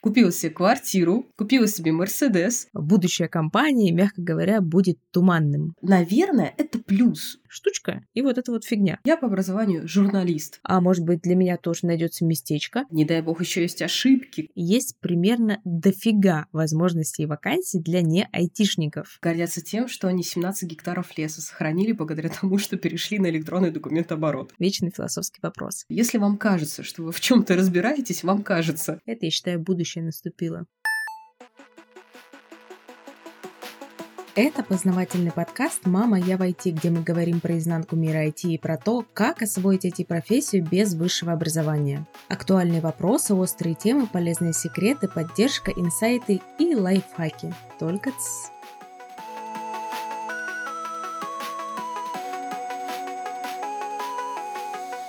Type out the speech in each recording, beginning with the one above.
купила себе квартиру, купила себе Мерседес. Будущее компании, мягко говоря, будет туманным. Наверное, это плюс. Штучка и вот эта вот фигня. Я по образованию журналист. А может быть, для меня тоже найдется местечко. Не дай бог, еще есть ошибки. Есть примерно дофига возможностей и вакансий для не-айтишников. Гордятся тем, что они 17 гектаров леса сохранили благодаря тому, что перешли на электронный документооборот. Вечный философский вопрос. Если вам кажется, что вы в чем-то разбираетесь, вам кажется. Это, я считаю, будущее наступило. Это познавательный подкаст «Мама, я в IT», где мы говорим про изнанку мира IT и про то, как освоить IT-профессию без высшего образования. Актуальные вопросы, острые темы, полезные секреты, поддержка, инсайты и лайфхаки. Только ц.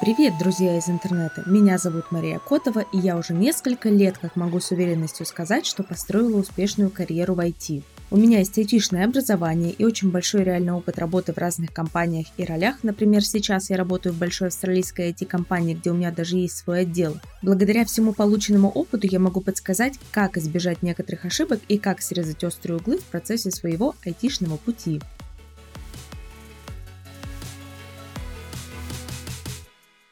Привет, друзья из интернета! Меня зовут Мария Котова, и я уже несколько лет, как могу с уверенностью сказать, что построила успешную карьеру в IT. У меня есть айтишное образование и очень большой реальный опыт работы в разных компаниях и ролях. Например, сейчас я работаю в большой австралийской IT-компании, где у меня даже есть свой отдел. Благодаря всему полученному опыту я могу подсказать, как избежать некоторых ошибок и как срезать острые углы в процессе своего айтишного пути.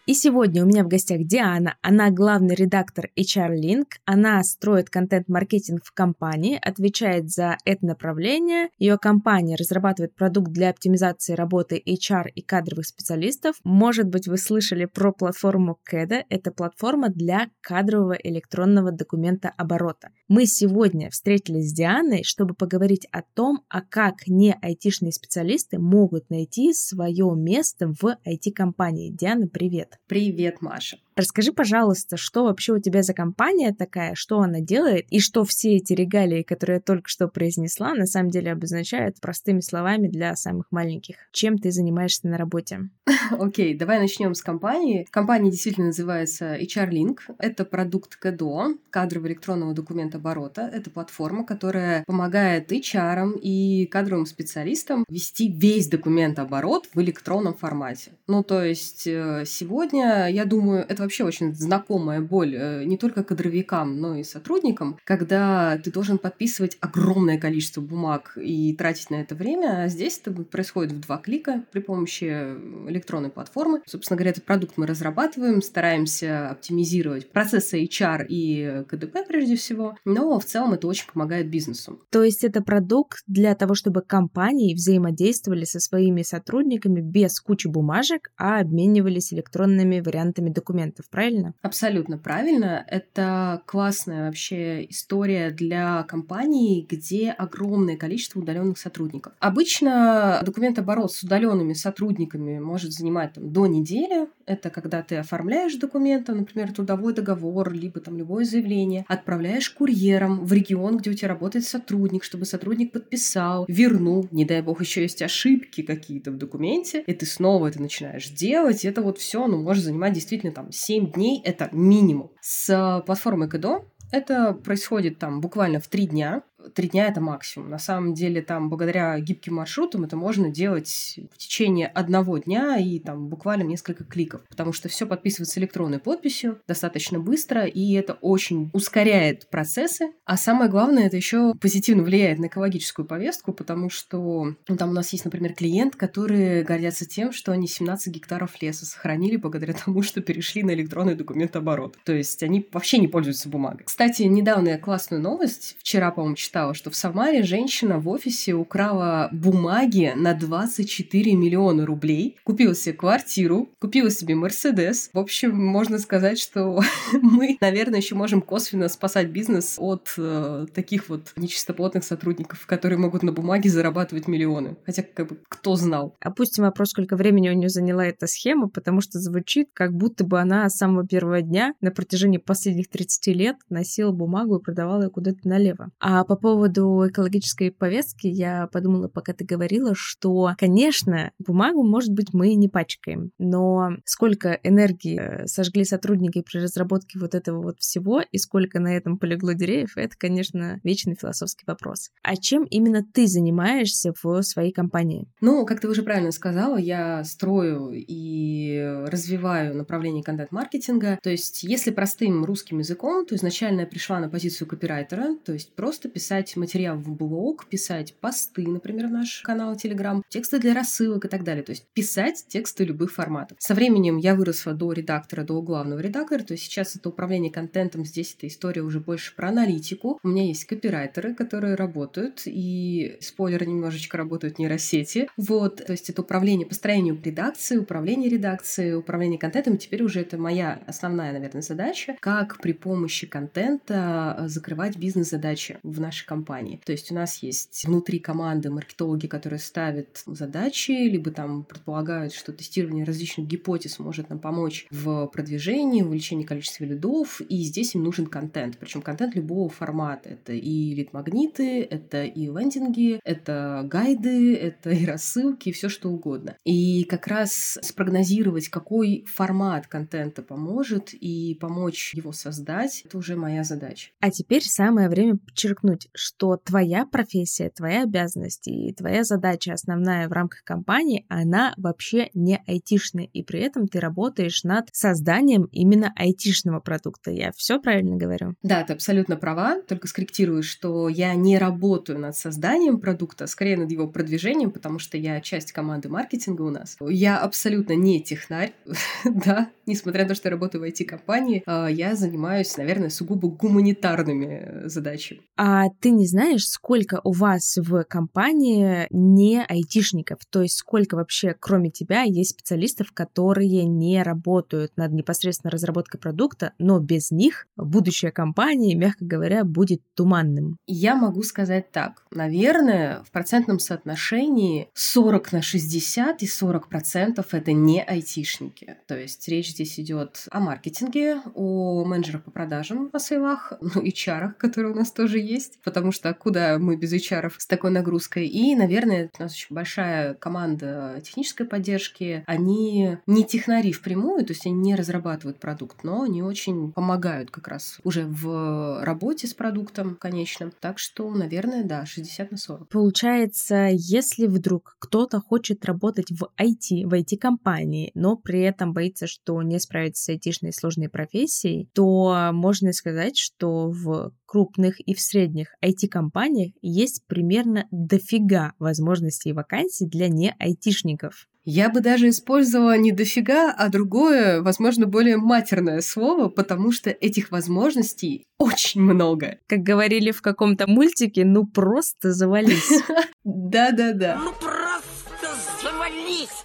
И сегодня у меня в гостях Диана. Она главный редактор HR Link. Она строит контент-маркетинг в компании, отвечает за это направление. Ее компания разрабатывает продукт для оптимизации работы HR и кадровых специалистов. Может быть, вы слышали про платформу CADA. Это платформа для кадрового электронного документа оборота. Мы сегодня встретились с Дианой, чтобы поговорить о том, а как не айтишные специалисты могут найти свое место в IT-компании. Диана, привет! Привет, Маша. Расскажи, пожалуйста, что вообще у тебя за компания такая, что она делает, и что все эти регалии, которые я только что произнесла, на самом деле обозначают простыми словами для самых маленьких. Чем ты занимаешься на работе? Окей, okay, давай начнем с компании. Компания действительно называется HR Link. Это продукт КДО, кадрового электронного документа оборота. Это платформа, которая помогает HR и кадровым специалистам вести весь документ оборот в электронном формате. Ну, то есть э, сегодня, я думаю, это вообще очень знакомая боль э, не только кадровикам, но и сотрудникам, когда ты должен подписывать огромное количество бумаг и тратить на это время. А здесь это происходит в два клика при помощи электронной платформы. Собственно говоря, этот продукт мы разрабатываем, стараемся оптимизировать процессы HR и КДП прежде всего, но в целом это очень помогает бизнесу. То есть это продукт для того, чтобы компании взаимодействовали со своими сотрудниками без кучи бумажек, а обменивались электронными вариантами документов клиентов, правильно? Абсолютно правильно. Это классная вообще история для компании, где огромное количество удаленных сотрудников. Обычно документооборот с удаленными сотрудниками может занимать там, до недели. Это когда ты оформляешь документы, например, трудовой договор, либо там любое заявление, отправляешь курьером в регион, где у тебя работает сотрудник, чтобы сотрудник подписал, вернул. Не дай бог, еще есть ошибки какие-то в документе, и ты снова это начинаешь делать. Это вот все, ну, может занимать действительно там 7 дней – это минимум. С платформой КДО это происходит там буквально в три дня три дня это максимум. На самом деле, там, благодаря гибким маршрутам, это можно делать в течение одного дня и там буквально несколько кликов, потому что все подписывается электронной подписью достаточно быстро, и это очень ускоряет процессы. А самое главное, это еще позитивно влияет на экологическую повестку, потому что ну, там у нас есть, например, клиент, которые гордятся тем, что они 17 гектаров леса сохранили благодаря тому, что перешли на электронный документооборот. То есть они вообще не пользуются бумагой. Кстати, недавно я классную новость, вчера, по-моему, читала, читала, что в Самаре женщина в офисе украла бумаги на 24 миллиона рублей, купила себе квартиру, купила себе Мерседес. В общем, можно сказать, что мы, наверное, еще можем косвенно спасать бизнес от э, таких вот нечистоплотных сотрудников, которые могут на бумаге зарабатывать миллионы. Хотя, как бы, кто знал? Опустим вопрос, сколько времени у нее заняла эта схема, потому что звучит, как будто бы она с самого первого дня на протяжении последних 30 лет носила бумагу и продавала ее куда-то налево. А по поводу экологической повестки я подумала, пока ты говорила, что, конечно, бумагу, может быть, мы не пачкаем, но сколько энергии э, сожгли сотрудники при разработке вот этого вот всего и сколько на этом полегло деревьев, это, конечно, вечный философский вопрос. А чем именно ты занимаешься в своей компании? Ну, как ты уже правильно сказала, я строю и развиваю направление контент-маркетинга. То есть, если простым русским языком, то изначально я пришла на позицию копирайтера, то есть просто писать материал в блог, писать посты, например, в наш канал Telegram, тексты для рассылок и так далее. То есть писать тексты любых форматов. Со временем я выросла до редактора, до главного редактора, то есть сейчас это управление контентом, здесь эта история уже больше про аналитику. У меня есть копирайтеры, которые работают, и, спойлер, немножечко работают нейросети. Вот, то есть это управление, построением редакции, управление редакцией, управление контентом. Теперь уже это моя основная, наверное, задача, как при помощи контента э, закрывать бизнес-задачи в нашей компании. То есть у нас есть внутри команды маркетологи, которые ставят задачи, либо там предполагают, что тестирование различных гипотез может нам помочь в продвижении, в увеличении количества лидов, и здесь им нужен контент. Причем контент любого формата. Это и лид-магниты, это и лендинги, это гайды, это и рассылки, и все что угодно. И как раз спрогнозировать, какой формат контента поможет и помочь его создать, это уже моя задача. А теперь самое время подчеркнуть, что твоя профессия, твоя обязанность и твоя задача основная в рамках компании, она вообще не айтишная, и при этом ты работаешь над созданием именно айтишного продукта. Я все правильно говорю? Да, ты абсолютно права, только скорректирую, что я не работаю над созданием продукта, а скорее над его продвижением, потому что я часть команды маркетинга у нас. Я абсолютно не технарь, да, несмотря на то, что я работаю в IT-компании, а, я занимаюсь, наверное, сугубо гуманитарными задачами. А ты не знаешь, сколько у вас в компании не айтишников? То есть сколько вообще, кроме тебя, есть специалистов, которые не работают над непосредственно разработкой продукта, но без них будущее компании, мягко говоря, будет туманным? Я могу сказать так. Наверное, в процентном соотношении 40 на 60 и 40 процентов это не айтишники. То есть речь здесь идет о маркетинге, о менеджерах по продажам, о сейлах, ну, HR, которые у нас тоже есть, потому что куда мы без HR с такой нагрузкой. И, наверное, у нас очень большая команда технической поддержки. Они не технари впрямую, то есть они не разрабатывают продукт, но они очень помогают как раз уже в работе с продуктом конечным. Так что, наверное, да, 60 на 40. Получается, если вдруг кто-то хочет работать в IT, в IT-компании, но при этом боится, что не справится с айтишной сложной профессией, то можно сказать, что в крупных и в средних IT-компаниях есть примерно дофига возможностей и вакансий для не-айтишников. Я бы даже использовала не дофига, а другое, возможно, более матерное слово, потому что этих возможностей очень много. Как говорили в каком-то мультике, ну просто завались. Да-да-да.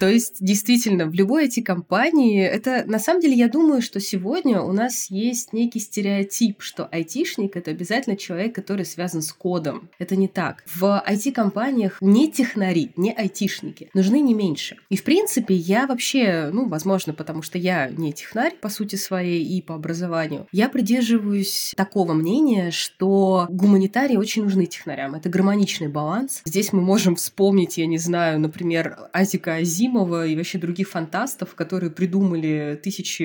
То есть, действительно, в любой IT-компании, это на самом деле, я думаю, что сегодня у нас есть некий стереотип, что айтишник — это обязательно человек, который связан с кодом. Это не так. В IT-компаниях не технари, не айтишники. Нужны не меньше. И, в принципе, я вообще, ну, возможно, потому что я не технарь, по сути своей, и по образованию, я придерживаюсь такого мнения, что гуманитарии очень нужны технарям. Это гармоничный баланс. Здесь мы можем вспомнить, я не знаю, например, Азика Азим, Азимова и вообще других фантастов, которые придумали тысячи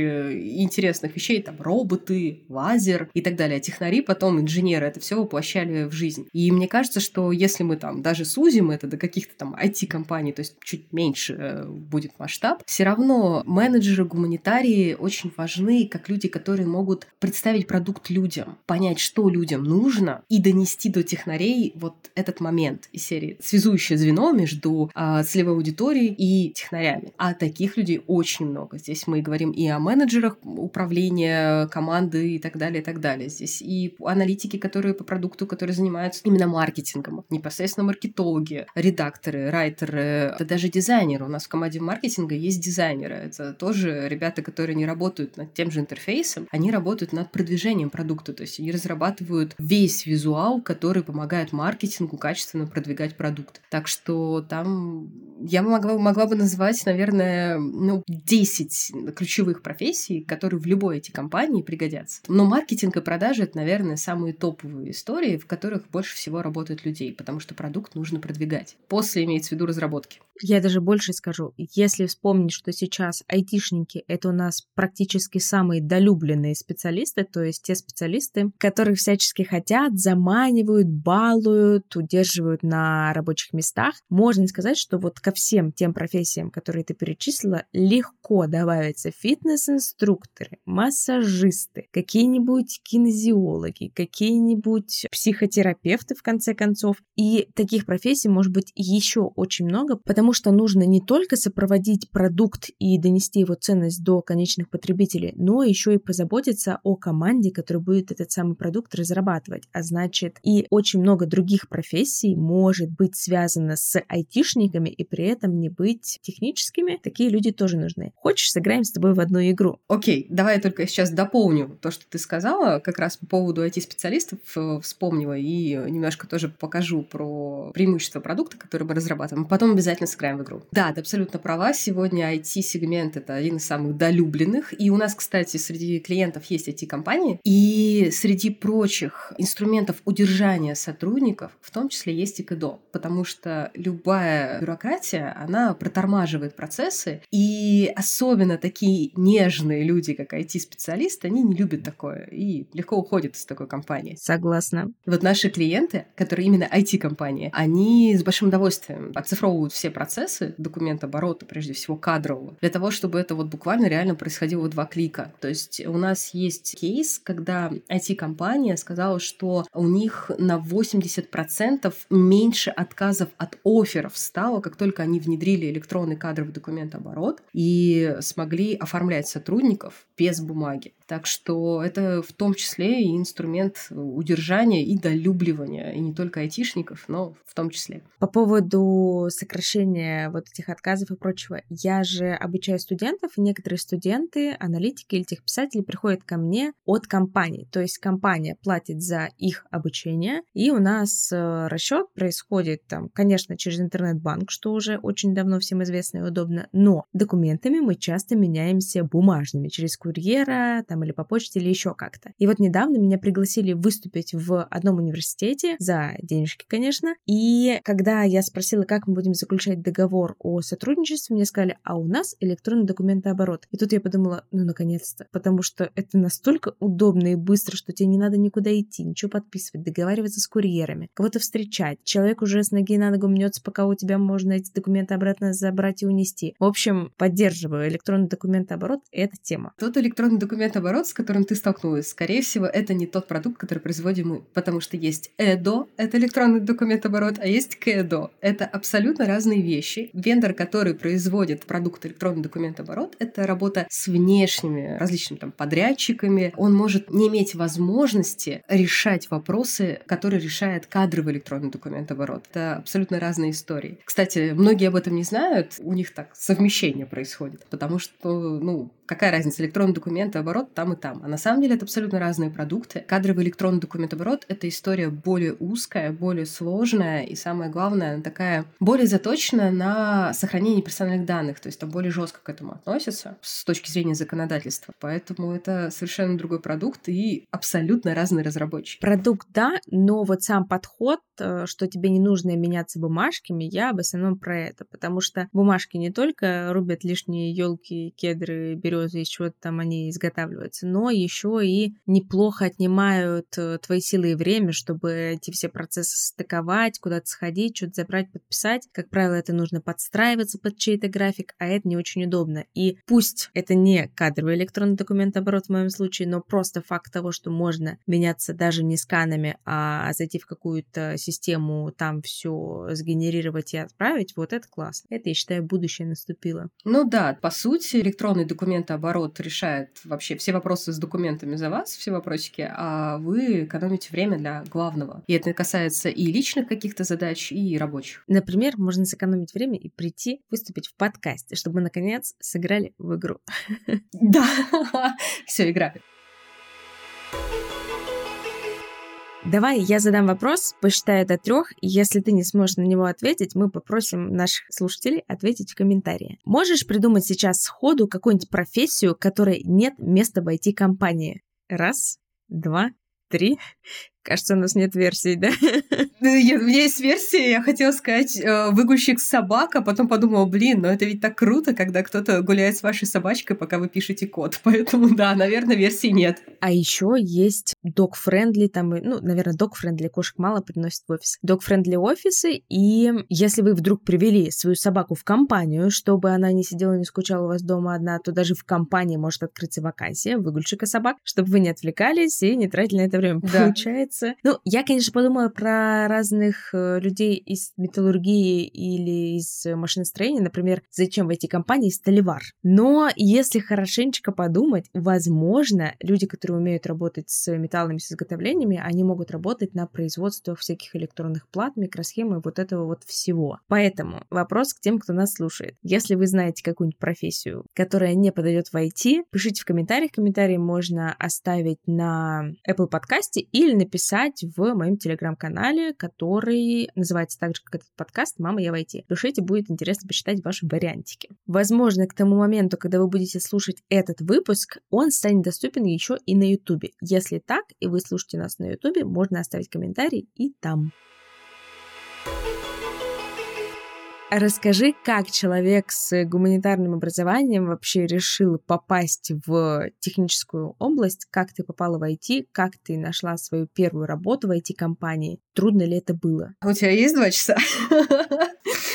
интересных вещей, там роботы, лазер и так далее. А технари, потом инженеры это все воплощали в жизнь. И мне кажется, что если мы там даже сузим это до каких-то там IT-компаний, то есть чуть меньше э, будет масштаб, все равно менеджеры, гуманитарии очень важны, как люди, которые могут представить продукт людям, понять, что людям нужно, и донести до технарей вот этот момент из серии связующее звено между э, целевой аудиторией и технарями. А таких людей очень много. Здесь мы говорим и о менеджерах управления команды и так далее, и так далее. Здесь и аналитики, которые по продукту, которые занимаются именно маркетингом, непосредственно маркетологи, редакторы, райтеры, это даже дизайнеры. У нас в команде маркетинга есть дизайнеры. Это тоже ребята, которые не работают над тем же интерфейсом, они работают над продвижением продукта, то есть они разрабатывают весь визуал, который помогает маркетингу качественно продвигать продукт. Так что там я могла могла бы назвать, наверное, ну, 10 ключевых профессий, которые в любой эти компании пригодятся. Но маркетинг и продажи — это, наверное, самые топовые истории, в которых больше всего работают людей, потому что продукт нужно продвигать. После имеется в виду разработки. Я даже больше скажу, если вспомнить, что сейчас айтишники — это у нас практически самые долюбленные специалисты, то есть те специалисты, которых всячески хотят, заманивают, балуют, удерживают на рабочих местах, можно сказать, что вот ко всем тем профессиям, которые ты перечислила, легко добавятся фитнес-инструкторы, массажисты, какие-нибудь кинезиологи, какие-нибудь психотерапевты, в конце концов. И таких профессий может быть еще очень много, потому что нужно не только сопроводить продукт и донести его ценность до конечных потребителей, но еще и позаботиться о команде, которая будет этот самый продукт разрабатывать. А значит, и очень много других профессий может быть связано с айтишниками и при этом не быть техническими. Такие люди тоже нужны. Хочешь, сыграем с тобой в одну игру? Окей, okay, давай я только сейчас дополню то, что ты сказала, как раз по поводу IT-специалистов э, вспомнила и немножко тоже покажу про преимущества продукта, который мы разрабатываем. Потом обязательно сыграем в игру. Да, ты абсолютно права. Сегодня IT-сегмент — это один из самых долюбленных. И у нас, кстати, среди клиентов есть IT-компании. И среди прочих инструментов удержания сотрудников в том числе есть и КДО. Потому что любая бюрократия, она протормаживает процессы. И особенно такие нежные люди, как IT-специалисты, они не любят такое и легко уходят из такой компании. Согласна. Вот наши клиенты, которые именно IT-компании, они с большим удовольствием оцифровывают все процессы процессы документооборота, прежде всего кадрового, для того, чтобы это вот буквально реально происходило в два клика. То есть у нас есть кейс, когда IT-компания сказала, что у них на 80% меньше отказов от офферов стало, как только они внедрили электронный кадровый документооборот и смогли оформлять сотрудников без бумаги. Так что это в том числе и инструмент удержания и долюбливания, и не только айтишников, но в том числе. По поводу сокращения вот этих отказов и прочего, я же обучаю студентов, и некоторые студенты, аналитики или техписатели приходят ко мне от компании. То есть компания платит за их обучение, и у нас э, расчет происходит там, конечно, через интернет-банк, что уже очень давно всем известно и удобно, но документами мы часто меняемся бумажными через курьера, там, там или по почте, или еще как-то. И вот недавно меня пригласили выступить в одном университете, за денежки, конечно, и когда я спросила, как мы будем заключать договор о сотрудничестве, мне сказали, а у нас электронный документооборот. И тут я подумала, ну, наконец-то, потому что это настолько удобно и быстро, что тебе не надо никуда идти, ничего подписывать, договариваться с курьерами, кого-то встречать. Человек уже с ноги на ногу мнется, пока у тебя можно эти документы обратно забрать и унести. В общем, поддерживаю электронный документооборот, это тема. Тут электронный документооборот оборот, с которым ты столкнулась, скорее всего, это не тот продукт, который производим мы. Потому что есть ЭДО, это электронный документ-оборот, а есть КЭДО. Это абсолютно разные вещи. Вендор, который производит продукт электронный документ-оборот, это работа с внешними различными там подрядчиками. Он может не иметь возможности решать вопросы, которые решает кадровый электронный документ-оборот. Это абсолютно разные истории. Кстати, многие об этом не знают, у них так совмещение происходит, потому что, ну, какая разница, электронный документ-оборот там и там. А на самом деле это абсолютно разные продукты. Кадровый электронный документооборот — это история более узкая, более сложная и, самое главное, она такая более заточена на сохранение персональных данных, то есть там более жестко к этому относятся с точки зрения законодательства. Поэтому это совершенно другой продукт и абсолютно разные разработчики. Продукт, да, но вот сам подход, э, что тебе не нужно меняться бумажками, я в основном про это, потому что бумажки не только рубят лишние елки, кедры, березы, из чего там они изготавливают, оказывается, но еще и неплохо отнимают э, твои силы и время, чтобы эти все процессы стыковать, куда-то сходить, что-то забрать, подписать. Как правило, это нужно подстраиваться под чей-то график, а это не очень удобно. И пусть это не кадровый электронный документ, оборот в моем случае, но просто факт того, что можно меняться даже не сканами, а зайти в какую-то систему, там все сгенерировать и отправить, вот это классно. Это, я считаю, будущее наступило. Ну да, по сути, электронный документооборот решает вообще все вопросы с документами за вас, все вопросики, а вы экономите время для главного. И это касается и личных каких-то задач, и рабочих. Например, можно сэкономить время и прийти выступить в подкасте, чтобы мы, наконец, сыграли в игру. Да, все, игра. Давай я задам вопрос, посчитаю до трех, если ты не сможешь на него ответить, мы попросим наших слушателей ответить в комментарии. Можешь придумать сейчас сходу какую-нибудь профессию, которой нет места в IT-компании? Раз, два, три. Кажется, у нас нет версий, да? У меня есть версия, я хотела сказать э, выгульщик собак, а потом подумала, блин, но это ведь так круто, когда кто-то гуляет с вашей собачкой, пока вы пишете код. Поэтому, да, наверное, версии нет. А еще есть dog-friendly, там, ну, наверное, dog-friendly, кошек мало приносит в офис. Dog-friendly офисы, и если вы вдруг привели свою собаку в компанию, чтобы она не сидела, не скучала у вас дома одна, то даже в компании может открыться вакансия выгульщика собак, чтобы вы не отвлекались и не тратили на это время. Да. Получается, нравится. Ну, я, конечно, подумала про разных э, людей из металлургии или из машиностроения, например, зачем в эти компании столевар. Но если хорошенечко подумать, возможно, люди, которые умеют работать с металлами, с изготовлениями, они могут работать на производствах всяких электронных плат, микросхемы, вот этого вот всего. Поэтому вопрос к тем, кто нас слушает. Если вы знаете какую-нибудь профессию, которая не подойдет в IT, пишите в комментариях. Комментарии можно оставить на Apple подкасте или написать писать в моем телеграм-канале, который называется так же, как этот подкаст «Мама, я в IT». Пишите, будет интересно почитать ваши вариантики. Возможно, к тому моменту, когда вы будете слушать этот выпуск, он станет доступен еще и на YouTube. Если так, и вы слушаете нас на YouTube, можно оставить комментарий и там. Расскажи, как человек с гуманитарным образованием вообще решил попасть в техническую область, как ты попала в IT, как ты нашла свою первую работу в IT-компании, трудно ли это было? У тебя есть два часа?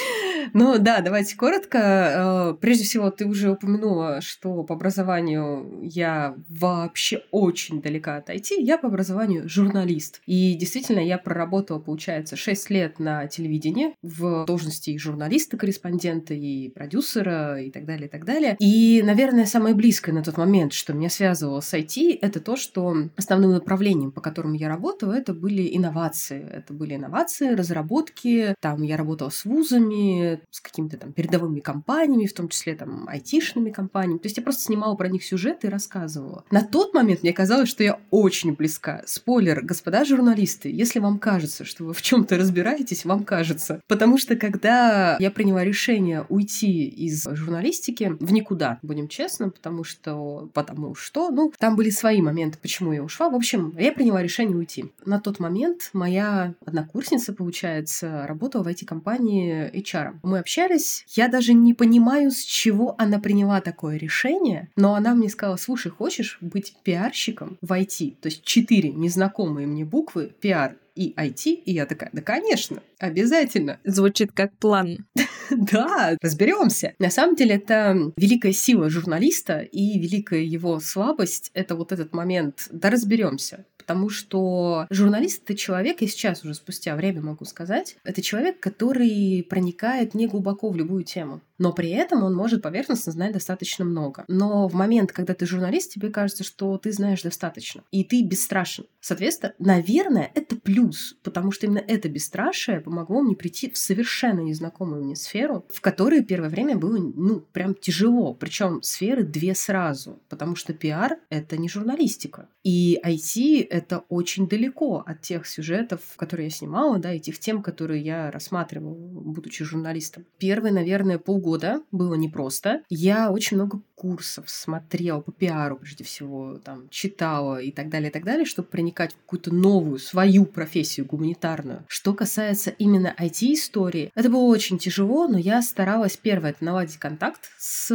Ну да, давайте коротко. Э, прежде всего, ты уже упомянула, что по образованию я вообще очень далека от IT. Я по образованию журналист. И действительно, я проработала, получается, 6 лет на телевидении в должности журналиста, корреспондента, и продюсера, и так далее, и так далее. И, наверное, самое близкое на тот момент, что меня связывало с IT, это то, что основным направлением, по которому я работала, это были инновации. Это были инновации, разработки. Там я работала с вузами, с какими-то там передовыми компаниями, в том числе там айтишными компаниями. То есть я просто снимала про них сюжеты и рассказывала. На тот момент мне казалось, что я очень близка. Спойлер, господа журналисты, если вам кажется, что вы в чем-то разбираетесь, вам кажется. Потому что когда я приняла решение уйти из журналистики в никуда, будем честны, потому что... Потому что, ну, там были свои моменты, почему я ушла. В общем, я приняла решение уйти. На тот момент моя однокурсница, получается, работала в IT-компании HR мы общались, я даже не понимаю, с чего она приняла такое решение, но она мне сказала, слушай, хочешь быть пиарщиком в IT? То есть четыре незнакомые мне буквы, пиар, и IT, и я такая, да, конечно, обязательно. Звучит как план. Да, разберемся. На самом деле это великая сила журналиста и великая его слабость — это вот этот момент, да разберемся потому что журналист — это человек, и сейчас уже спустя время могу сказать, это человек, который проникает не глубоко в любую тему но при этом он может поверхностно знать достаточно много. Но в момент, когда ты журналист, тебе кажется, что ты знаешь достаточно, и ты бесстрашен. Соответственно, наверное, это плюс, потому что именно это бесстрашие помогло мне прийти в совершенно незнакомую мне сферу, в которой первое время было, ну, прям тяжело. Причем сферы две сразу, потому что пиар — это не журналистика. И IT — это очень далеко от тех сюжетов, которые я снимала, да, и тех тем, которые я рассматривала, будучи журналистом. Первые, наверное, полгода года было непросто. Я очень много курсов смотрела по пиару, прежде всего, там, читала и так далее, и так далее, чтобы проникать в какую-то новую, свою профессию гуманитарную. Что касается именно IT-истории, это было очень тяжело, но я старалась, первое, это наладить контакт с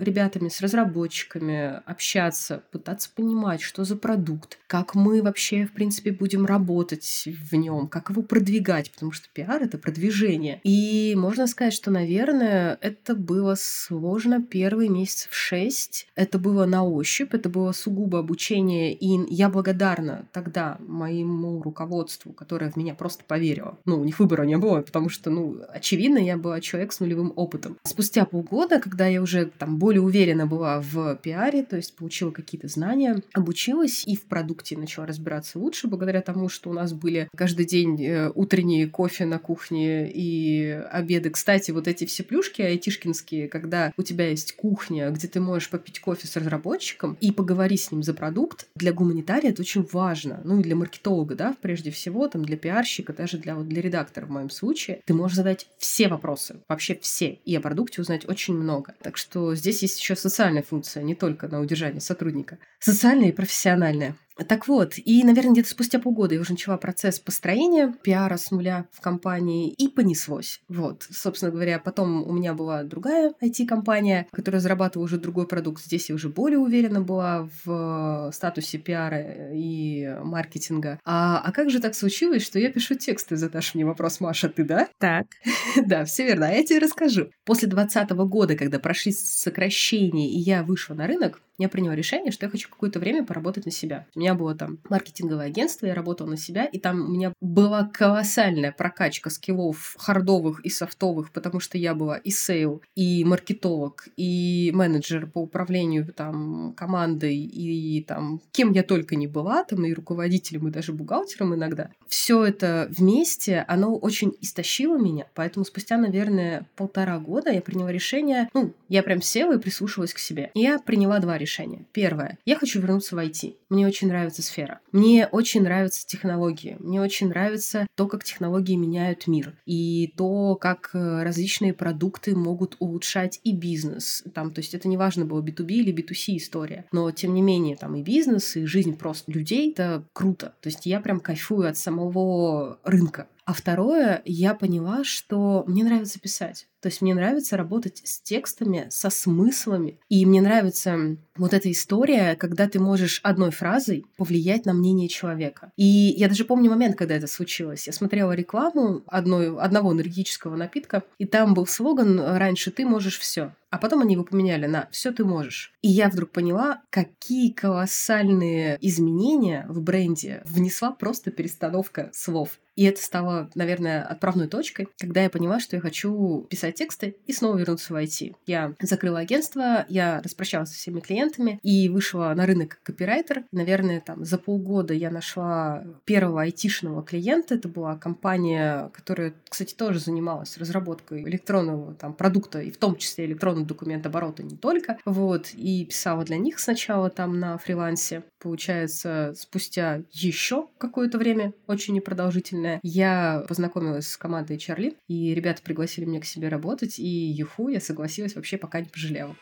ребятами, с разработчиками, общаться, пытаться понимать, что за продукт, как мы вообще, в принципе, будем работать в нем, как его продвигать, потому что пиар — это продвижение. И можно сказать, что, наверное, это было сложно первые месяцев шесть. Это было на ощупь, это было сугубо обучение, и я благодарна тогда моему руководству, которое в меня просто поверило. Ну, у них выбора не было, потому что, ну, очевидно, я была человек с нулевым опытом. Спустя полгода, когда я уже там более уверенно была в пиаре, то есть получила какие-то знания, обучилась и в продукте начала разбираться лучше, благодаря тому, что у нас были каждый день э, утренние кофе на кухне и обеды. Кстати, вот эти все плюшки айтишкинские, когда у тебя есть кухня, где ты можешь попить кофе с разработчиком и поговорить с ним за продукт, для гуманитария это очень важно. Ну и для маркетолога, да, прежде всего, там, для пиарщика, даже для, вот, для редактора в моем случае. Ты можешь задать все вопросы, вообще все, и о продукте узнать очень много. Так что здесь есть еще социальная функция, не только на удержание сотрудника. Социальная и профессиональная. Так вот, и, наверное, где-то спустя полгода я уже начала процесс построения пиара с нуля в компании, и понеслось. Вот, собственно говоря, потом у меня была другая IT-компания, которая зарабатывала уже другой продукт. Здесь я уже более уверена была в статусе пиара и маркетинга. А, а как же так случилось, что я пишу тексты? Задашь мне вопрос, Маша, ты, да? Так. Да, все верно, а я тебе расскажу. После 2020 года, когда прошли сокращения, и я вышла на рынок, я приняла решение, что я хочу какое-то время поработать на себя. У меня было там маркетинговое агентство, я работала на себя, и там у меня была колоссальная прокачка скиллов хардовых и софтовых, потому что я была и sale, и маркетолог, и менеджер по управлению там командой, и там кем я только не была, там и руководителем, и даже бухгалтером иногда. Все это вместе, оно очень истощило меня, поэтому спустя, наверное, полтора года я приняла решение, ну, я прям села и прислушалась к себе. Я приняла два решения решения. Первое. Я хочу вернуться в IT. Мне очень нравится сфера. Мне очень нравятся технологии. Мне очень нравится то, как технологии меняют мир. И то, как э, различные продукты могут улучшать и бизнес. Там, то есть это не важно было B2B или B2C история. Но, тем не менее, там и бизнес, и жизнь просто людей — это круто. То есть я прям кайфую от самого рынка. А второе, я поняла, что мне нравится писать. То есть мне нравится работать с текстами, со смыслами. И мне нравится вот эта история, когда ты можешь одной фразой повлиять на мнение человека. И я даже помню момент, когда это случилось. Я смотрела рекламу одной, одного энергетического напитка, и там был слоган «Раньше ты можешь все». А потом они его поменяли на «все ты можешь». И я вдруг поняла, какие колоссальные изменения в бренде внесла просто перестановка слов. И это стало, наверное, отправной точкой, когда я поняла, что я хочу писать тексты и снова вернуться в IT. Я закрыла агентство, я распрощалась со всеми клиентами и вышла на рынок копирайтер. Наверное, там за полгода я нашла первого айтишного клиента. Это была компания, которая, кстати, тоже занималась разработкой электронного там, продукта, и в том числе электронного документооборота не только. Вот, и писала для них сначала там на фрилансе. Получается, спустя еще какое-то время, очень непродолжительное, прикольная. Я познакомилась с командой Чарли, и ребята пригласили меня к себе работать, и юху, я согласилась вообще пока не пожалела.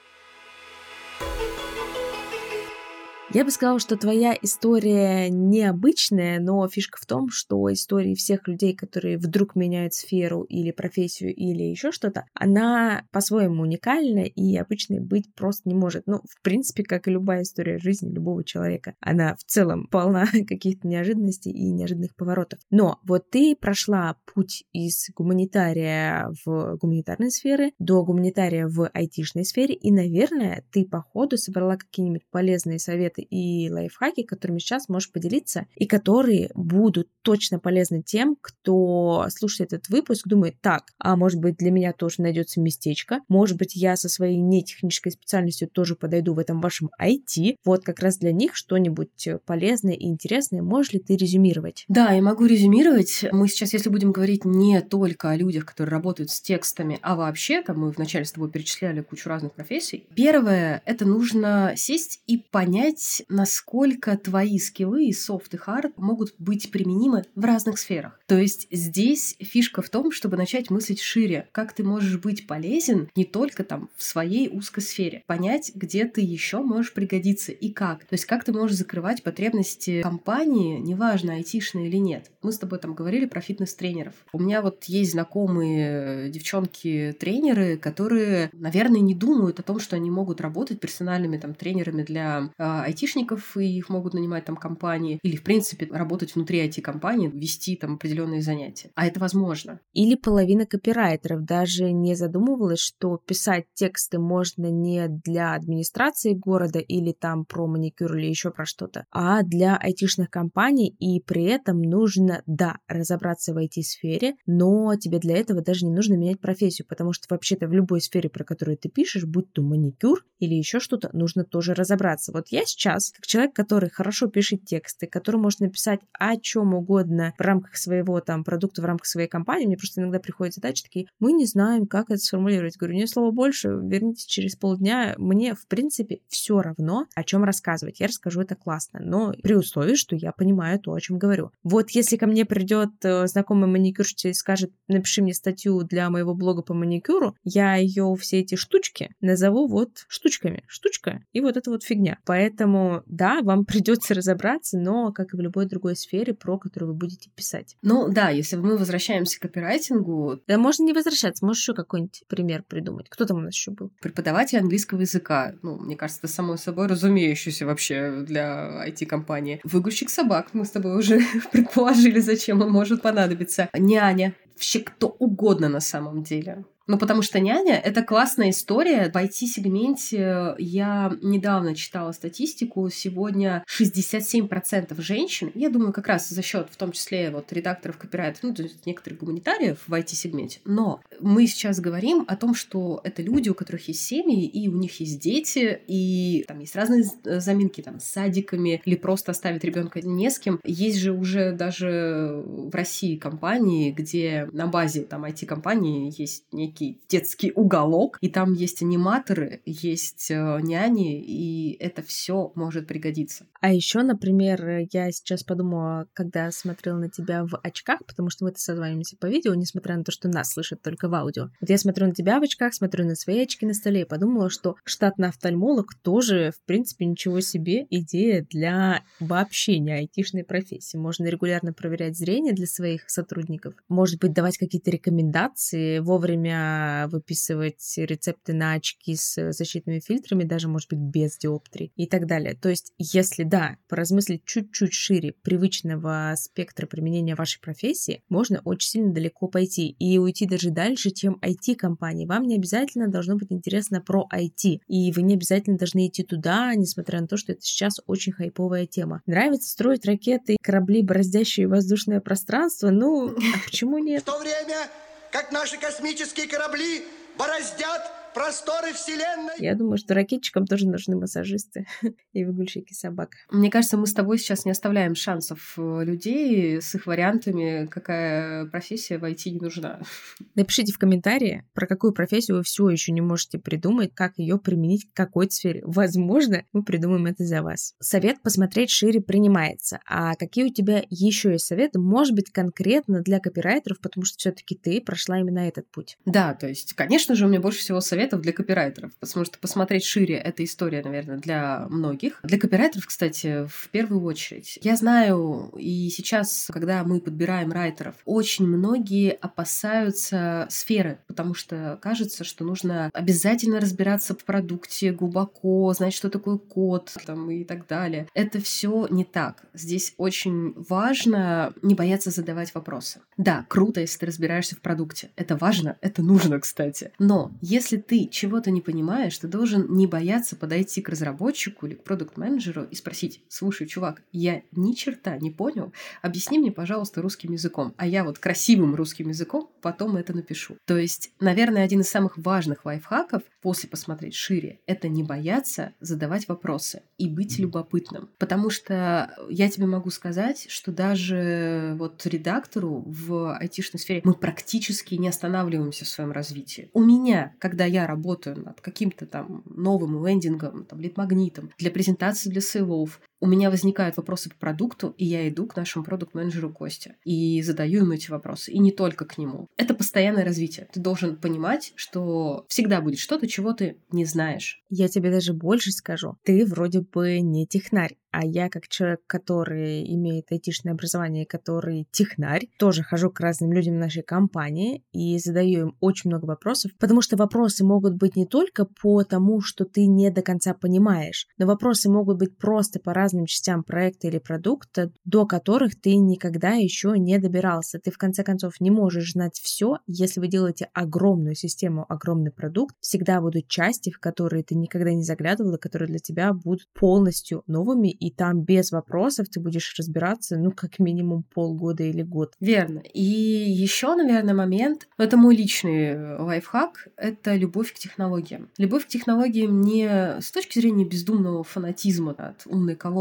Я бы сказала, что твоя история необычная, но фишка в том, что истории всех людей, которые вдруг меняют сферу или профессию или еще что-то, она по-своему уникальна и обычной быть просто не может. Ну, в принципе, как и любая история жизни любого человека. Она в целом полна каких-то неожиданностей и неожиданных поворотов. Но вот ты прошла путь из гуманитария в гуманитарной сферы до гуманитария в айтишной сфере, и, наверное, ты по ходу собрала какие-нибудь полезные советы и лайфхаки, которыми сейчас можешь поделиться, и которые будут точно полезны тем, кто слушает этот выпуск, думает, так, а может быть для меня тоже найдется местечко, может быть я со своей нетехнической специальностью тоже подойду в этом вашем IT, вот как раз для них что-нибудь полезное и интересное, можешь ли ты резюмировать? Да, я могу резюмировать. Мы сейчас, если будем говорить не только о людях, которые работают с текстами, а вообще, там мы вначале с тобой перечисляли кучу разных профессий. Первое, это нужно сесть и понять, понять, насколько твои скиллы и софт и хард могут быть применимы в разных сферах. То есть здесь фишка в том, чтобы начать мыслить шире, как ты можешь быть полезен не только там в своей узкой сфере, понять, где ты еще можешь пригодиться и как. То есть как ты можешь закрывать потребности компании, неважно, айтишные или нет. Мы с тобой там говорили про фитнес-тренеров. У меня вот есть знакомые девчонки-тренеры, которые, наверное, не думают о том, что они могут работать персональными там тренерами для э, айтишников, и их могут нанимать там компании, или, в принципе, работать внутри IT-компании, вести там определенные занятия. А это возможно. Или половина копирайтеров даже не задумывалась, что писать тексты можно не для администрации города или там про маникюр или еще про что-то, а для айтишных компаний, и при этом нужно, да, разобраться в IT-сфере, но тебе для этого даже не нужно менять профессию, потому что вообще-то в любой сфере, про которую ты пишешь, будь то маникюр или еще что-то, нужно тоже разобраться. Вот я сейчас сейчас, как человек, который хорошо пишет тексты, который может написать о чем угодно в рамках своего там продукта, в рамках своей компании, мне просто иногда приходят задачи такие, мы не знаем, как это сформулировать. Говорю, не слово больше, вернитесь через полдня. Мне, в принципе, все равно, о чем рассказывать. Я расскажу это классно, но при условии, что я понимаю то, о чем говорю. Вот если ко мне придет э, знакомый маникюрщица и скажет, напиши мне статью для моего блога по маникюру, я ее все эти штучки назову вот штучками. Штучка и вот эта вот фигня. Поэтому, да, вам придется разобраться, но, как и в любой другой сфере, про которую вы будете писать. Ну да, если мы возвращаемся к копирайтингу... Да можно не возвращаться, можешь еще какой-нибудь пример придумать. Кто там у нас еще был? Преподаватель английского языка. Ну, мне кажется, это само собой разумеющееся вообще для IT-компании. Выгульщик собак. Мы с тобой уже предположили, зачем он может понадобиться. Няня. Вообще кто угодно на самом деле. Ну, потому что няня — это классная история. В IT-сегменте я недавно читала статистику. Сегодня 67% женщин, я думаю, как раз за счет, в том числе, вот редакторов копирайтеров, ну, то есть некоторых гуманитариев в IT-сегменте. Но мы сейчас говорим о том, что это люди, у которых есть семьи, и у них есть дети, и там есть разные заминки там, с садиками, или просто оставить ребенка не с кем. Есть же уже даже в России компании, где на базе там IT-компании есть некие некий детский уголок, и там есть аниматоры, есть э, няни, и это все может пригодиться. А еще, например, я сейчас подумала, когда смотрела на тебя в очках, потому что мы-то созваниваемся по видео, несмотря на то, что нас слышат только в аудио. Вот я смотрю на тебя в очках, смотрю на свои очки на столе и подумала, что штатный офтальмолог тоже, в принципе, ничего себе идея для вообще не айтишной профессии. Можно регулярно проверять зрение для своих сотрудников, может быть, давать какие-то рекомендации, вовремя выписывать рецепты на очки с защитными фильтрами, даже, может быть, без диоптрий и так далее. То есть, если, да, поразмыслить чуть-чуть шире привычного спектра применения вашей профессии, можно очень сильно далеко пойти и уйти даже дальше, чем IT-компании. Вам не обязательно должно быть интересно про IT, и вы не обязательно должны идти туда, несмотря на то, что это сейчас очень хайповая тема. Нравится строить ракеты, корабли, бороздящие воздушное пространство? Ну, а почему нет? В то время как наши космические корабли бороздят просторы Вселенной. Я думаю, что ракетчикам тоже нужны массажисты и выгульщики собак. Мне кажется, мы с тобой сейчас не оставляем шансов э, людей с их вариантами, какая профессия в IT не нужна. Напишите в комментарии, про какую профессию вы все еще не можете придумать, как ее применить к какой сфере. Возможно, мы придумаем это за вас. Совет посмотреть шире принимается. А какие у тебя еще есть советы? Может быть, конкретно для копирайтеров, потому что все-таки ты прошла именно этот путь. Да, то есть, конечно же, у меня больше всего советов советов для копирайтеров, потому что посмотреть шире — это история, наверное, для многих. Для копирайтеров, кстати, в первую очередь. Я знаю, и сейчас, когда мы подбираем райтеров, очень многие опасаются сферы, потому что кажется, что нужно обязательно разбираться в продукте глубоко, знать, что такое код там, и так далее. Это все не так. Здесь очень важно не бояться задавать вопросы. Да, круто, если ты разбираешься в продукте. Это важно, это нужно, кстати. Но если ты ты чего-то не понимаешь, ты должен не бояться подойти к разработчику или к продукт-менеджеру и спросить, слушай, чувак, я ни черта не понял, объясни мне, пожалуйста, русским языком, а я вот красивым русским языком потом это напишу. То есть, наверное, один из самых важных лайфхаков после посмотреть шире — это не бояться задавать вопросы и быть любопытным. Потому что я тебе могу сказать, что даже вот редактору в айтишной сфере мы практически не останавливаемся в своем развитии. У меня, когда я работаю над каким-то там новым лендингом, там, лид-магнитом, для презентации для сейлов, у меня возникают вопросы по продукту, и я иду к нашему продукт-менеджеру Косте и задаю ему эти вопросы, и не только к нему. Это постоянное развитие. Ты должен понимать, что всегда будет что-то, чего ты не знаешь. Я тебе даже больше скажу. Ты вроде бы не технарь, а я как человек, который имеет айтишное образование, который технарь, тоже хожу к разным людям нашей компании и задаю им очень много вопросов, потому что вопросы могут быть не только по тому, что ты не до конца понимаешь, но вопросы могут быть просто по разным частям проекта или продукта, до которых ты никогда еще не добирался. Ты в конце концов не можешь знать все, если вы делаете огромную систему, огромный продукт, всегда будут части, в которые ты никогда не заглядывала, которые для тебя будут полностью новыми и там без вопросов ты будешь разбираться, ну, как минимум полгода или год. Верно. И еще, наверное, момент, это мой личный лайфхак, это любовь к технологиям. Любовь к технологиям не с точки зрения бездумного фанатизма от умной колонки.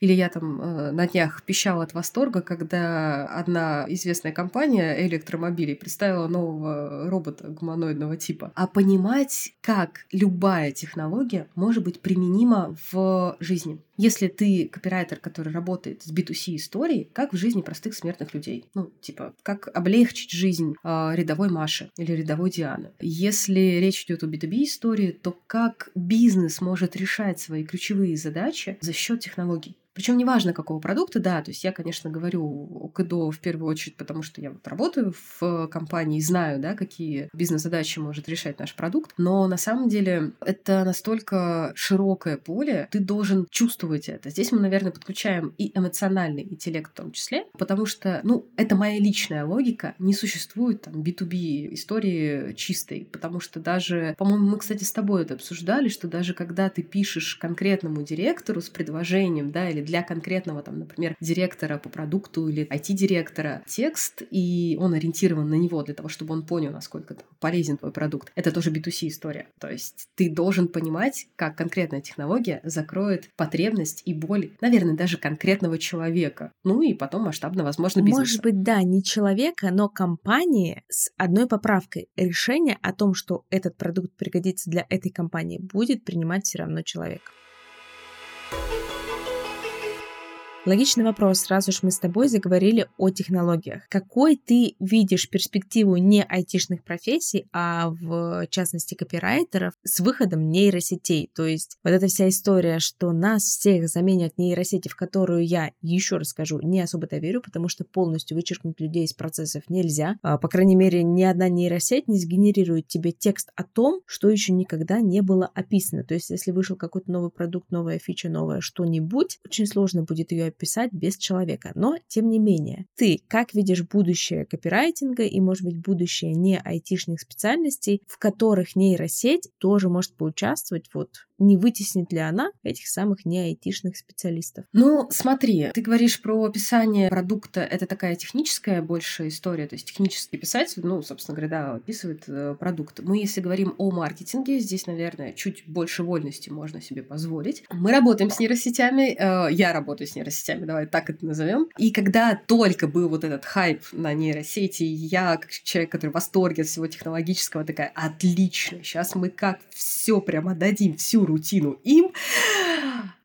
Или я там э, на днях пищала от восторга, когда одна известная компания электромобилей представила нового робота гуманоидного типа. А понимать, как любая технология может быть применима в жизни. Если ты копирайтер, который работает с B2C историей, как в жизни простых смертных людей. Ну, типа, как облегчить жизнь э, рядовой Маши или рядовой Дианы. Если речь идет о B2B истории, то как бизнес может решать свои ключевые задачи за счет технологий. Причем неважно, какого продукта, да, то есть я, конечно, говорю о КДО в первую очередь, потому что я вот работаю в компании знаю, да, какие бизнес-задачи может решать наш продукт, но на самом деле это настолько широкое поле, ты должен чувствовать это. Здесь мы, наверное, подключаем и эмоциональный интеллект в том числе, потому что, ну, это моя личная логика, не существует там B2B истории чистой, потому что даже, по-моему, мы, кстати, с тобой это обсуждали, что даже когда ты пишешь конкретному директору с предложением, да, или или для конкретного, там, например, директора по продукту или IT-директора текст, и он ориентирован на него для того, чтобы он понял, насколько там, полезен твой продукт. Это тоже B2C история. То есть ты должен понимать, как конкретная технология закроет потребность и боль, наверное, даже конкретного человека. Ну и потом масштабно, возможно, бизнеса. Может быть, да, не человека, но компании с одной поправкой. Решение о том, что этот продукт пригодится для этой компании, будет принимать все равно человек. Логичный вопрос, сразу же мы с тобой заговорили о технологиях. Какой ты видишь перспективу не айтишных профессий, а в частности копирайтеров с выходом нейросетей? То есть вот эта вся история, что нас всех заменят нейросети, в которую я, еще раз скажу, не особо-то верю, потому что полностью вычеркнуть людей из процессов нельзя. А, по крайней мере, ни одна нейросеть не сгенерирует тебе текст о том, что еще никогда не было описано. То есть если вышел какой-то новый продукт, новая фича, новое что-нибудь, очень сложно будет ее писать без человека. Но, тем не менее, ты как видишь будущее копирайтинга и, может быть, будущее не айтишных специальностей, в которых нейросеть тоже может поучаствовать вот не вытеснит ли она этих самых не айтишных специалистов? Ну, смотри, ты говоришь про описание продукта, это такая техническая больше история, то есть технический писатель, ну, собственно говоря, да, описывает э, продукт. Мы, если говорим о маркетинге, здесь, наверное, чуть больше вольности можно себе позволить. Мы работаем с нейросетями, э, я работаю с нейросетями, давай так это назовем. И когда только был вот этот хайп на нейросети, я, как человек, который в восторге от всего технологического, такая, отлично, сейчас мы как все прямо дадим, всю рутину им.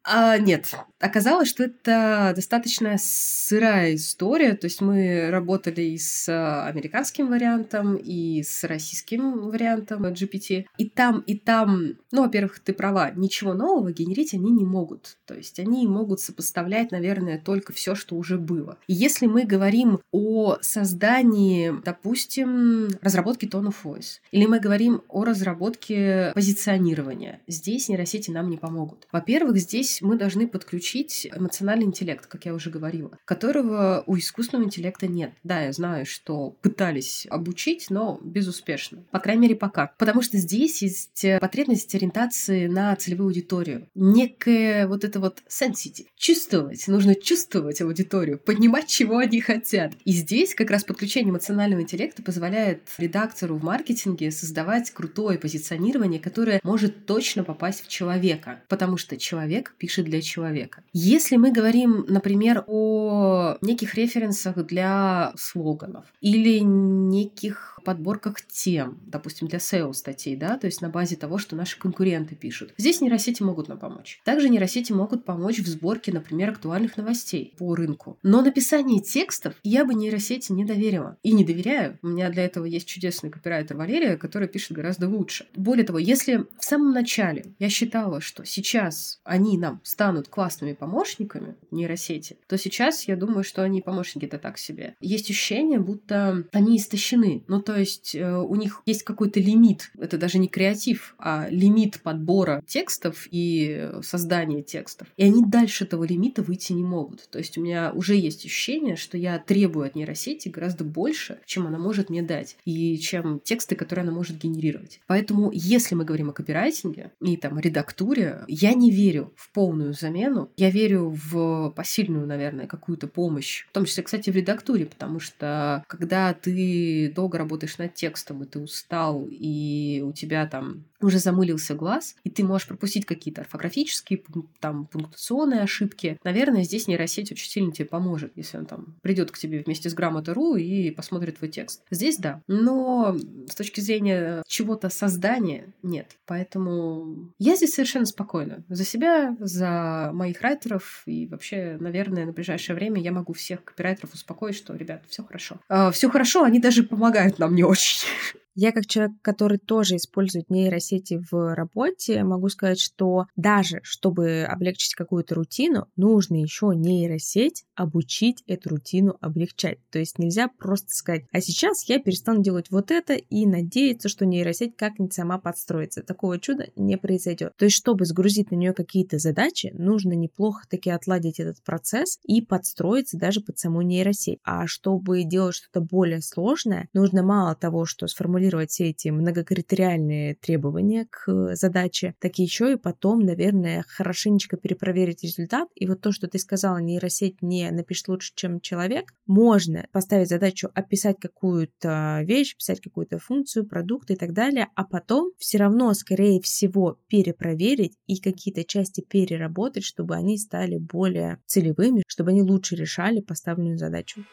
А, нет, оказалось, что это достаточно сырая история. То есть мы работали и с американским вариантом, и с российским вариантом GPT. И там, и там, ну, во-первых, ты права, ничего нового генерить они не могут. То есть они могут сопоставлять, наверное, только все, что уже было. И если мы говорим о создании, допустим, разработки tone of voice, или мы говорим о разработке позиционирования, здесь нейросети нам не помогут. Во-первых, здесь здесь мы должны подключить эмоциональный интеллект, как я уже говорила, которого у искусственного интеллекта нет. Да, я знаю, что пытались обучить, но безуспешно. По крайней мере, пока. Потому что здесь есть потребность ориентации на целевую аудиторию. Некое вот это вот sensitive. Чувствовать. Нужно чувствовать аудиторию, понимать, чего они хотят. И здесь как раз подключение эмоционального интеллекта позволяет редактору в маркетинге создавать крутое позиционирование, которое может точно попасть в человека. Потому что человек пишет для человека. Если мы говорим, например, о неких референсах для слоганов или неких подборках тем, допустим, для SEO статей, да, то есть на базе того, что наши конкуренты пишут. Здесь нейросети могут нам помочь. Также нейросети могут помочь в сборке, например, актуальных новостей по рынку. Но написание текстов я бы нейросети не доверила. И не доверяю. У меня для этого есть чудесный копирайтер Валерия, который пишет гораздо лучше. Более того, если в самом начале я считала, что сейчас они нам станут классными помощниками нейросети, то сейчас я думаю, что они помощники-то так себе. Есть ощущение, будто они истощены. Ну, то есть э, у них есть какой-то лимит, это даже не креатив, а лимит подбора текстов и создания текстов. И они дальше этого лимита выйти не могут. То есть у меня уже есть ощущение, что я требую от нейросети гораздо больше, чем она может мне дать, и чем тексты, которые она может генерировать. Поэтому, если мы говорим о копирайтинге и там редактуре, я не верю в полную замену. Я верю в посильную, наверное, какую-то помощь, в том числе, кстати, в редактуре, потому что когда ты долго работаешь над текстом, и ты устал, и у тебя там уже замылился глаз, и ты можешь пропустить какие-то орфографические, там, пунктуационные ошибки, наверное, здесь нейросеть очень сильно тебе поможет, если он там придет к тебе вместе с грамотой.ру и посмотрит твой текст. Здесь да. Но с точки зрения чего-то создания нет. Поэтому я здесь совершенно спокойна. За себя, за моих райтеров и вообще, наверное, на ближайшее время я могу всех копирайтеров успокоить, что, ребят, все хорошо. А, все хорошо, они даже помогают нам не очень. Я как человек, который тоже использует нейросети в работе, могу сказать, что даже чтобы облегчить какую-то рутину, нужно еще нейросеть обучить эту рутину облегчать. То есть нельзя просто сказать, а сейчас я перестану делать вот это и надеяться, что нейросеть как-нибудь сама подстроится. Такого чуда не произойдет. То есть, чтобы сгрузить на нее какие-то задачи, нужно неплохо таки отладить этот процесс и подстроиться даже под саму нейросеть. А чтобы делать что-то более сложное, нужно мало того, что сформулировать сформулировать все эти многокритериальные требования к задаче, так еще и потом, наверное, хорошенечко перепроверить результат. И вот то, что ты сказала, нейросеть не напишет лучше, чем человек, можно поставить задачу описать какую-то вещь, писать какую-то функцию, продукт и так далее, а потом все равно, скорее всего, перепроверить и какие-то части переработать, чтобы они стали более целевыми, чтобы они лучше решали поставленную задачу.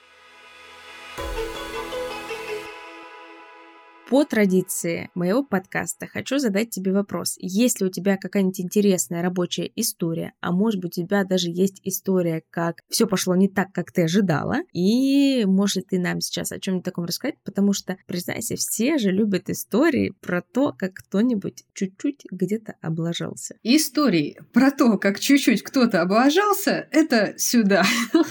По традиции моего подкаста хочу задать тебе вопрос. Если у тебя какая-нибудь интересная рабочая история, а может быть у тебя даже есть история, как все пошло не так, как ты ожидала, и может ты нам сейчас о чем-нибудь таком рассказать, потому что, признайся, все же любят истории про то, как кто-нибудь чуть-чуть где-то облажался. Истории про то, как чуть-чуть кто-то облажался, это сюда.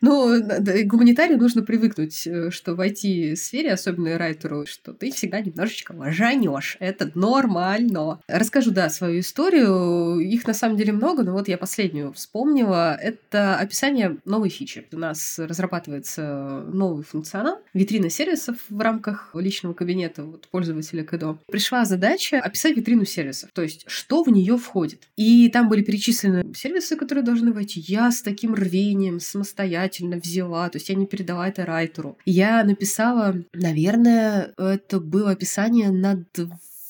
Но гуманитарию нужно привыкнуть, э, что в IT-сфере, особенно райтеру, что ты всегда немножечко ложанешь. Это нормально. Расскажу, да, свою историю. Их на самом деле много, но вот я последнюю вспомнила. Это описание новой фичи. У нас разрабатывается новый функционал, витрина сервисов в рамках личного кабинета вот, пользователя КДО. Пришла задача описать витрину сервисов, то есть что в нее входит. И там были перечислены сервисы, которые должны войти. Я с таким рвением самостоятельно взяла, то есть я не передала это райтеру. Я написала, наверное, это было описание на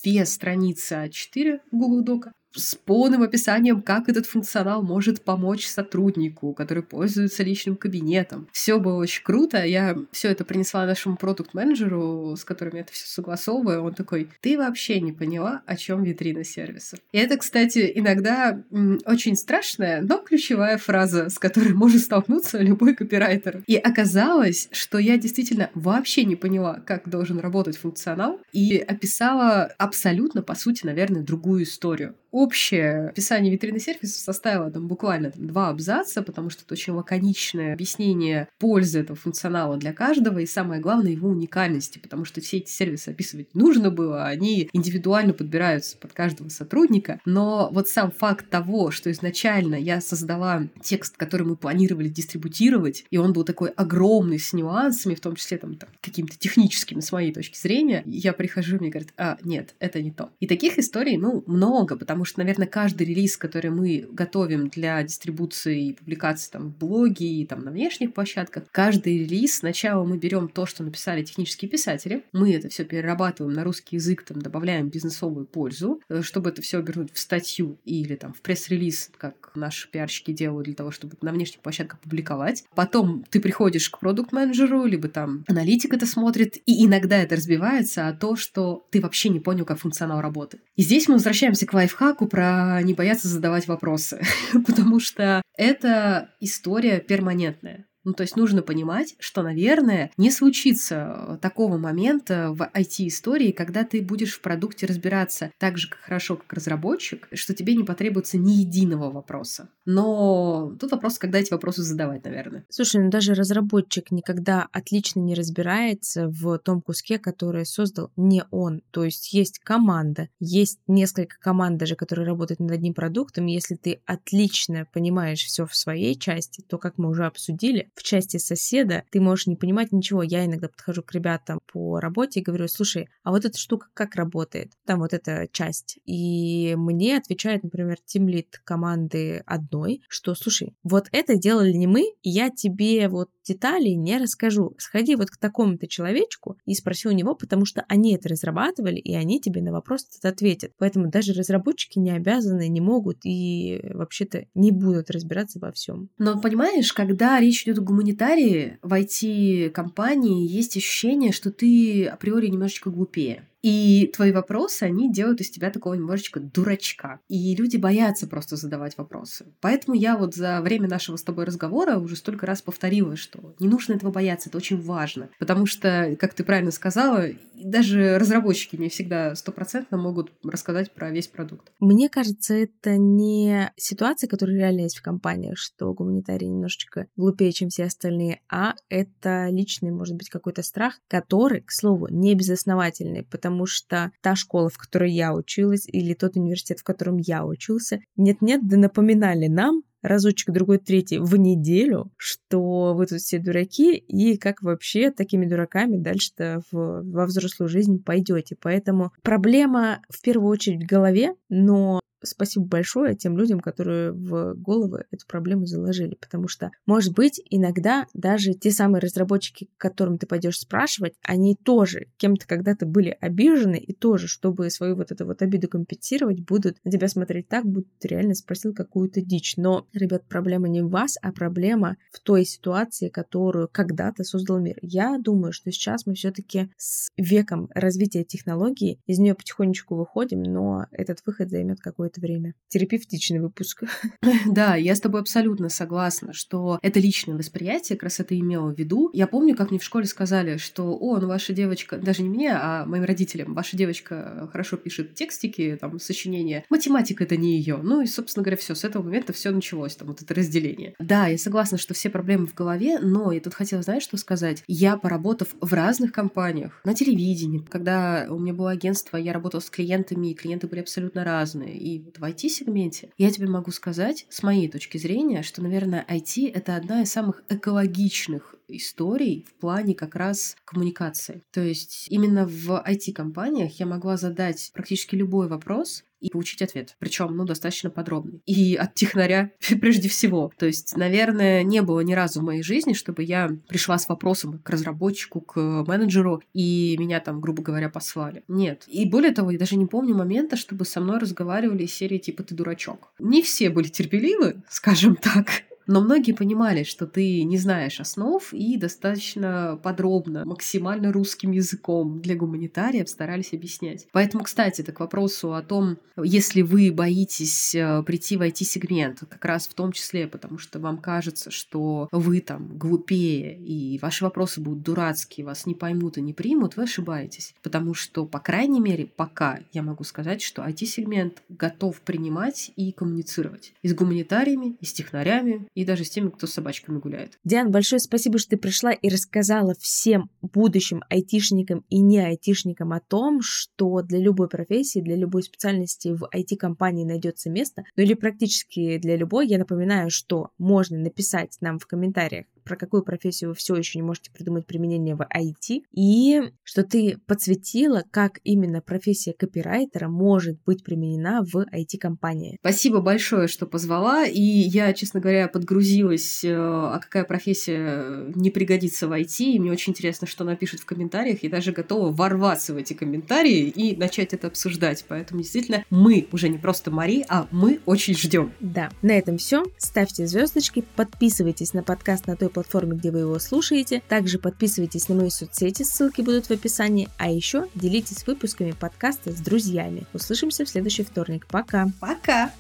две страницы А4 Google Дока с полным описанием, как этот функционал может помочь сотруднику, который пользуется личным кабинетом. Все было очень круто. Я все это принесла нашему продукт-менеджеру, с которым я это все согласовываю. Он такой, ты вообще не поняла, о чем витрина сервиса. И это, кстати, иногда очень страшная, но ключевая фраза, с которой может столкнуться любой копирайтер. И оказалось, что я действительно вообще не поняла, как должен работать функционал, и описала абсолютно, по сути, наверное, другую историю общее описание витрины сервиса составило там буквально там, два абзаца, потому что это очень лаконичное объяснение пользы этого функционала для каждого и самое главное его уникальности, потому что все эти сервисы описывать нужно было, они индивидуально подбираются под каждого сотрудника, но вот сам факт того, что изначально я создала текст, который мы планировали дистрибутировать, и он был такой огромный с нюансами, в том числе там, там какими-то техническими с моей точки зрения, я прихожу, мне говорят, а, нет, это не то. И таких историй, ну, много, потому что, наверное, каждый релиз, который мы готовим для дистрибуции и публикации там в блоге и там на внешних площадках, каждый релиз сначала мы берем то, что написали технические писатели, мы это все перерабатываем на русский язык, там добавляем бизнесовую пользу, э, чтобы это все обернуть в статью или там в пресс-релиз, как наши пиарщики делают для того, чтобы на внешних площадках публиковать. Потом ты приходишь к продукт-менеджеру, либо там аналитик это смотрит, и иногда это разбивается, а то, что ты вообще не понял, как функционал работает. И здесь мы возвращаемся к лайфхаку, Хаку про не бояться задавать вопросы, потому что это история перманентная. Ну, то есть нужно понимать, что, наверное, не случится такого момента в IT-истории, когда ты будешь в продукте разбираться так же хорошо, как разработчик, что тебе не потребуется ни единого вопроса. Но тут вопрос, когда эти вопросы задавать, наверное. Слушай, ну даже разработчик никогда отлично не разбирается в том куске, который создал не он. То есть есть команда, есть несколько команд даже, которые работают над одним продуктом. Если ты отлично понимаешь все в своей части, то, как мы уже обсудили, в части соседа, ты можешь не понимать ничего. Я иногда подхожу к ребятам по работе и говорю, слушай, а вот эта штука как работает? Там вот эта часть. И мне отвечает, например, тимлит команды одной, что, слушай, вот это делали не мы, и я тебе вот деталей не расскажу. Сходи вот к такому-то человечку и спроси у него, потому что они это разрабатывали, и они тебе на вопрос этот ответят. Поэтому даже разработчики не обязаны, не могут и вообще-то не будут разбираться во всем. Но понимаешь, когда речь идет о гуманитарии, в IT-компании есть ощущение, что ты априори немножечко глупее. И твои вопросы, они делают из тебя такого немножечко дурачка. И люди боятся просто задавать вопросы. Поэтому я вот за время нашего с тобой разговора уже столько раз повторила, что не нужно этого бояться, это очень важно. Потому что, как ты правильно сказала, даже разработчики не всегда стопроцентно могут рассказать про весь продукт. Мне кажется, это не ситуация, которая реально есть в компаниях, что гуманитарии немножечко глупее, чем все остальные, а это личный, может быть, какой-то страх, который, к слову, не безосновательный, потому потому что та школа, в которой я училась, или тот университет, в котором я учился, нет-нет, да напоминали нам, разочек, другой, третий в неделю, что вы тут все дураки, и как вообще такими дураками дальше-то в, во взрослую жизнь пойдете. Поэтому проблема в первую очередь в голове, но спасибо большое тем людям, которые в головы эту проблему заложили, потому что, может быть, иногда даже те самые разработчики, к которым ты пойдешь спрашивать, они тоже кем-то когда-то были обижены, и тоже, чтобы свою вот эту вот обиду компенсировать, будут на тебя смотреть так, будто ты реально спросил какую-то дичь. Но, ребят, проблема не в вас, а проблема в той ситуации, которую когда-то создал мир. Я думаю, что сейчас мы все-таки с веком развития технологий из нее потихонечку выходим, но этот выход займет какое-то время. Терапевтичный выпуск. Да, я с тобой абсолютно согласна, что это личное восприятие, как раз это имело в виду. Я помню, как мне в школе сказали, что, о, ну ваша девочка, даже не мне, а моим родителям, ваша девочка хорошо пишет текстики, там, сочинения. Математика это не ее. Ну и, собственно говоря, все, с этого момента все началось, там, вот это разделение. Да, я согласна, что все проблемы в голове, но я тут хотела, знаешь, что сказать? Я, поработав в разных компаниях, на телевидении, когда у меня было агентство, я работала с клиентами, и клиенты были абсолютно разные. И вот в IT-сегменте, я тебе могу сказать, с моей точки зрения, что, наверное, IT — это одна из самых экологичных историй в плане как раз коммуникации. То есть именно в IT-компаниях я могла задать практически любой вопрос, и получить ответ. Причем, ну, достаточно подробный. И от технаря прежде всего. То есть, наверное, не было ни разу в моей жизни, чтобы я пришла с вопросом к разработчику, к менеджеру, и меня там, грубо говоря, послали. Нет. И более того, я даже не помню момента, чтобы со мной разговаривали из серии типа «ты дурачок». Не все были терпеливы, скажем так. Но многие понимали, что ты не знаешь основ и достаточно подробно, максимально русским языком для гуманитариев старались объяснять. Поэтому, кстати, это к вопросу о том, если вы боитесь э, прийти в IT-сегмент, как раз в том числе, потому что вам кажется, что вы там глупее, и ваши вопросы будут дурацкие, вас не поймут и не примут, вы ошибаетесь. Потому что, по крайней мере, пока я могу сказать, что IT-сегмент готов принимать и коммуницировать и с гуманитариями, и с технарями, и даже с теми, кто с собачками гуляет. Диан, большое спасибо, что ты пришла и рассказала всем будущим айтишникам и не айтишникам о том, что для любой профессии, для любой специальности в IT-компании найдется место, ну или практически для любой. Я напоминаю, что можно написать нам в комментариях, про какую профессию вы все еще не можете придумать применение в IT, и что ты подсветила, как именно профессия копирайтера может быть применена в IT-компании. Спасибо большое, что позвала, и я, честно говоря, подгрузилась, э, а какая профессия не пригодится в IT, и мне очень интересно, что напишут в комментариях, и даже готова ворваться в эти комментарии и начать это обсуждать. Поэтому действительно мы уже не просто Мари, а мы очень ждем. Да, на этом все. Ставьте звездочки, подписывайтесь на подкаст на той платформе, где вы его слушаете. Также подписывайтесь на мои соцсети, ссылки будут в описании. А еще делитесь выпусками подкаста с друзьями. Услышимся в следующий вторник. Пока. Пока.